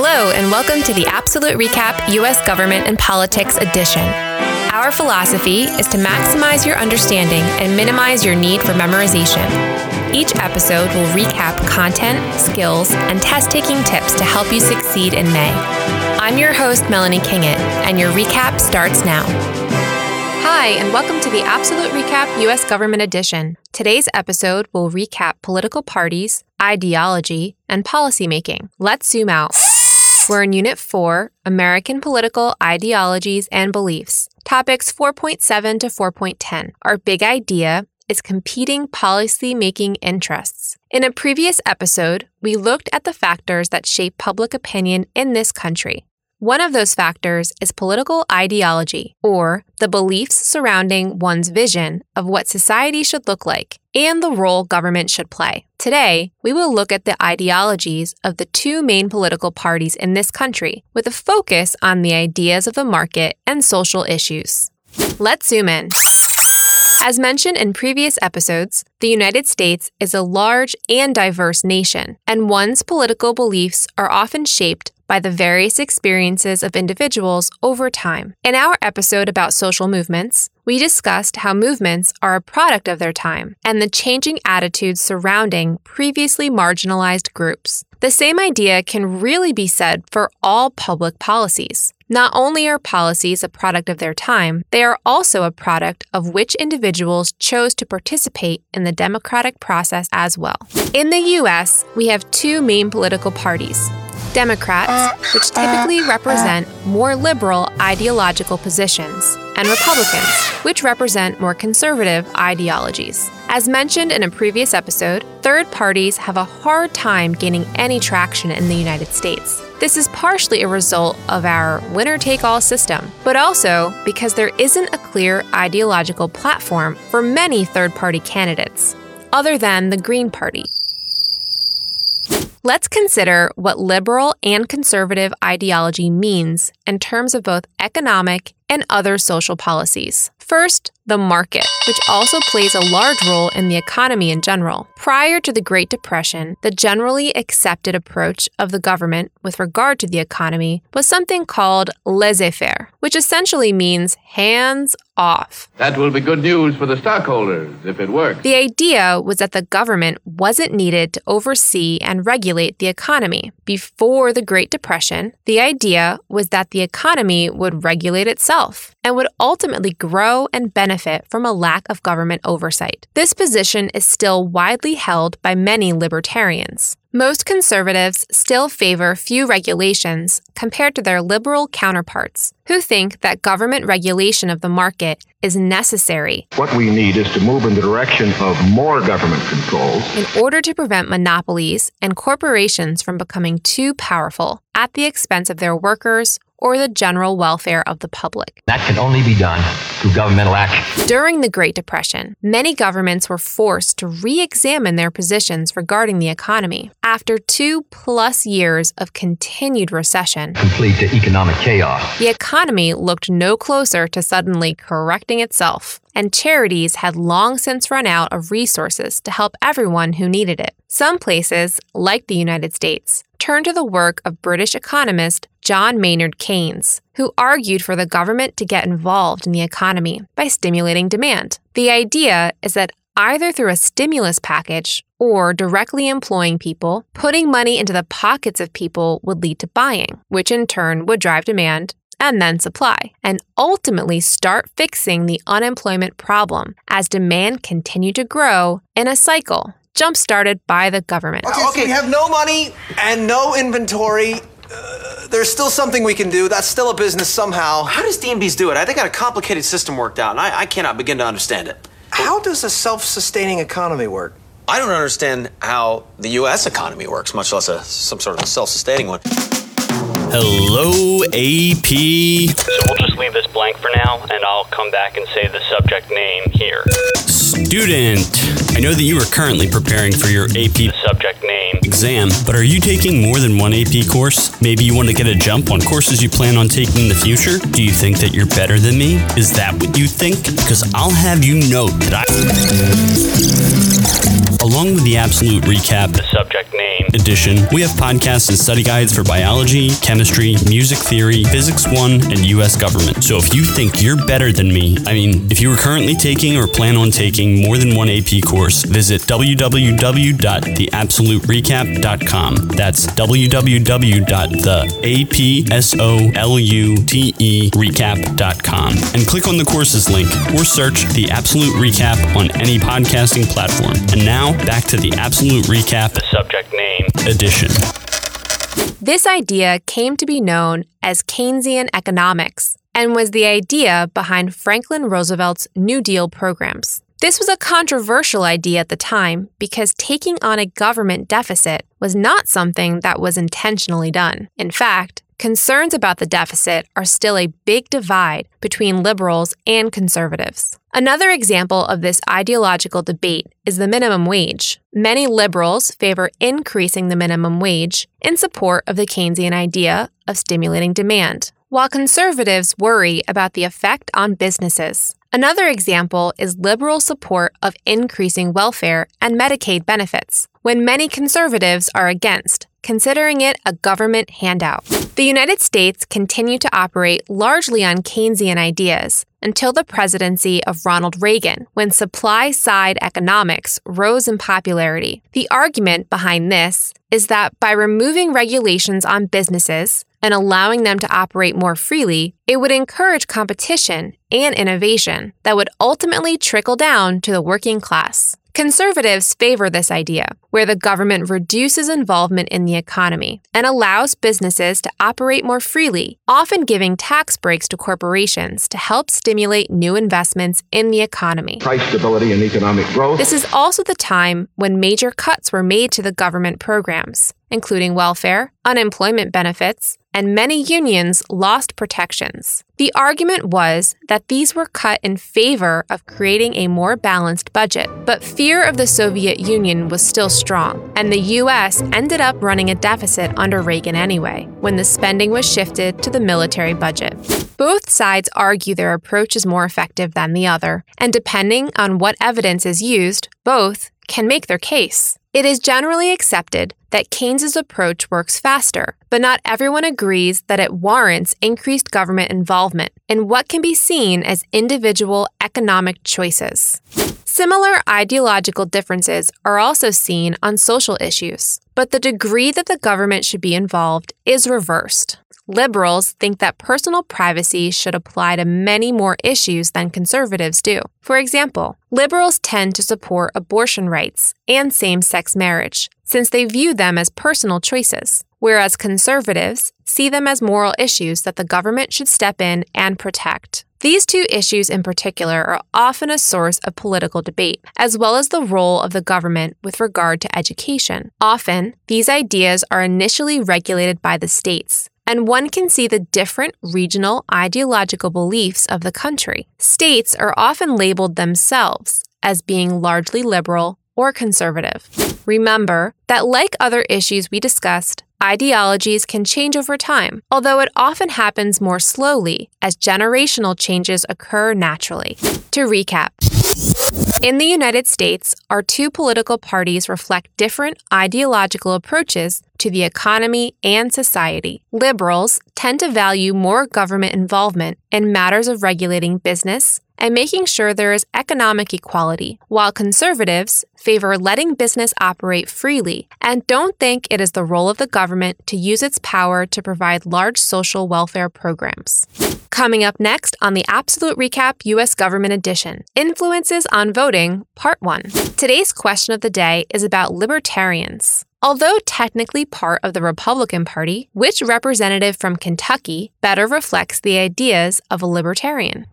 Hello, and welcome to the APsolute RecAP U.S. Government and Politics Edition. Our philosophy is to maximize your understanding and minimize your need for memorization. Each episode will recap content, skills, and test taking tips to help you succeed in May. I'm your host, Melanie Kingett, and your recap starts now. Hi, and welcome to the APsolute RecAP U.S. Government Edition. Today's episode will recap political parties, ideology, and policymaking. Let's zoom out. We're in Unit 4, American Political Ideologies and Beliefs. Topics 4.7 to 4.10. Our big idea is competing policy making interests. In a previous episode, we looked at the factors that shape public opinion in this country. One of those factors is political ideology, or the beliefs surrounding one's vision of what society should look like and the role government should play. Today, we will look at the ideologies of the two main political parties in this country with a focus on the ideas of the market and social issues. Let's zoom in. As mentioned in previous episodes, the United States is a large and diverse nation, and one's political beliefs are often shaped by the various experiences of individuals over time. In our episode about social movements, we discussed how movements are a product of their time and the changing attitudes surrounding previously marginalized groups. The same idea can really be said for all public policies. Not only are policies a product of their time, they are also a product of which individuals chose to participate in the democratic process as well. In the US, we have two main political parties Democrats, which typically represent more liberal ideological positions, and Republicans, which represent more conservative ideologies. As mentioned in a previous episode, third parties have a hard time gaining any traction in the United States. This is partially a result of our winner take all system, but also because there isn't a clear ideological platform for many third party candidates, other than the Green Party. Let's consider what liberal and conservative ideology means in terms of both economic and other social policies. First, the market, which also plays a large role in the economy in general. Prior to the Great Depression, the generally accepted approach of the government with regard to the economy was something called laissez faire, which essentially means hands off. That will be good news for the stockholders if it works. The idea was that the government wasn't needed to oversee and regulate the economy. Before the Great Depression, the idea was that the economy would regulate itself and would ultimately grow and benefit from a lack of government oversight. This position is still widely held by many libertarians. Most conservatives still favor few regulations compared to their liberal counterparts, who think that government regulation of the market is necessary. What we need is to move in the direction of more government controls in order to prevent monopolies and corporations from becoming too powerful at the expense of their workers or the general welfare of the public. That can only be done through governmental action. During the Great Depression, many governments were forced to re examine their positions regarding the economy. After two plus years of continued recession, complete to economic chaos, the economy looked no closer to suddenly correcting itself and charities had long since run out of resources to help everyone who needed it. Some places, like the United States, turned to the work of British economist John Maynard Keynes, who argued for the government to get involved in the economy by stimulating demand. The idea is that either through a stimulus package or directly employing people, putting money into the pockets of people would lead to buying, which in turn would drive demand and then supply, and ultimately start fixing the unemployment problem as demand continued to grow in a cycle jump started by the government. Okay, okay. So we have no money and no inventory. Uh, there's still something we can do. That's still a business somehow. How does DMBs do it? I They got a complicated system worked out, and I, I cannot begin to understand it. How does a self-sustaining economy work? I don't understand how the U.S. economy works, much less a, some sort of self-sustaining one. Hello, AP. So we'll just leave this blank for now, and I'll come back and say the subject name here. Student. I know that you are currently preparing for your AP subject name exam, but are you taking more than one AP course? Maybe you want to get a jump on courses you plan on taking in the future? Do you think that you're better than me? Is that what you think? Because I'll have you know that I. Along with the APsolute RecAP, the subject edition. We have podcasts and study guides for biology, chemistry, music theory, physics 1, and US government. So if you think you're better than me, I mean, if you are currently taking or plan on taking more than one AP course, visit www.theapsoluterecap.com. That's www.theapsoluterecap.com and click on the courses link or search The APsolute RecAP on any podcasting platform. And now back to the APsolute RecAP, the subject name edition. This idea came to be known as Keynesian economics and was the idea behind Franklin Roosevelt's New Deal programs. This was a controversial idea at the time because taking on a government deficit was not something that was intentionally done. In fact, concerns about the deficit are still a big divide between liberals and conservatives. Another example of this ideological debate is the minimum wage. Many liberals favor increasing the minimum wage in support of the Keynesian idea of stimulating demand, while conservatives worry about the effect on businesses. Another example is liberal support of increasing welfare and Medicaid benefits, when many conservatives are against, considering it a government handout. The United States continued to operate largely on Keynesian ideas until the presidency of Ronald Reagan, when supply side economics rose in popularity. The argument behind this is that by removing regulations on businesses, and allowing them to operate more freely, it would encourage competition and innovation that would ultimately trickle down to the working class. Conservatives favor this idea, where the government reduces involvement in the economy and allows businesses to operate more freely, often giving tax breaks to corporations to help stimulate new investments in the economy. Price stability and economic growth. This is also the time when major cuts were made to the government programs, including welfare, unemployment benefits, and many unions lost protections. The argument was that these were cut in favor of creating a more balanced budget, but fear of the Soviet Union was still strong, and the US ended up running a deficit under Reagan anyway, when the spending was shifted to the military budget. Both sides argue their approach is more effective than the other, and depending on what evidence is used, both can make their case. It is generally accepted that Keynes's approach works faster, but not everyone agrees that it warrants increased government involvement in what can be seen as individual economic choices. Similar ideological differences are also seen on social issues, but the degree that the government should be involved is reversed. Liberals think that personal privacy should apply to many more issues than conservatives do. For example, liberals tend to support abortion rights and same sex marriage, since they view them as personal choices, whereas conservatives see them as moral issues that the government should step in and protect. These two issues in particular are often a source of political debate, as well as the role of the government with regard to education. Often, these ideas are initially regulated by the states, and one can see the different regional ideological beliefs of the country. States are often labeled themselves as being largely liberal or conservative. Remember that, like other issues we discussed, ideologies can change over time, although it often happens more slowly as generational changes occur naturally. To recap, in the United States, our two political parties reflect different ideological approaches to the economy and society. Liberals tend to value more government involvement in matters of regulating business and making sure there is economic equality, while conservatives favor letting business operate freely and don't think it is the role of the government to use its power to provide large social welfare programs. Coming up next on the APsolute RecAP U.S. Government Edition Influences on Voting, Part 1. Today's question of the day is about libertarians. Although technically part of the Republican Party, which representative from Kentucky better reflects the ideas of a libertarian?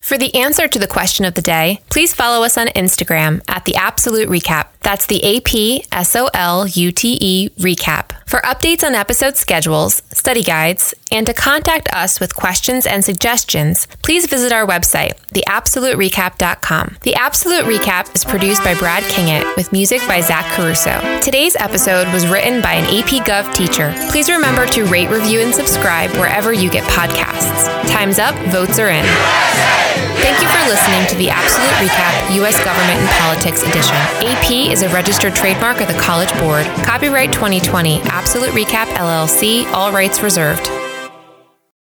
For the answer to the question of the day, please follow us on Instagram at the APsolute RecAP. That's the A P S O L U T E recap. For updates on episode schedules, study guides, and to contact us with questions and suggestions, please visit our website, theapsoluterecap.com. The APsolute RecAP is produced by Brad Kingett with music by Zach Caruso. Today's episode was written by an AP Gov teacher. Please remember to rate, review, and subscribe wherever you get podcasts. Time's up, votes are in. Thank you for listening to the APsolute RecAP U.S. Government and Politics Edition. AP is a registered trademark of the College Board. Copyright 2020, APsolute RecAP LLC, all rights reserved.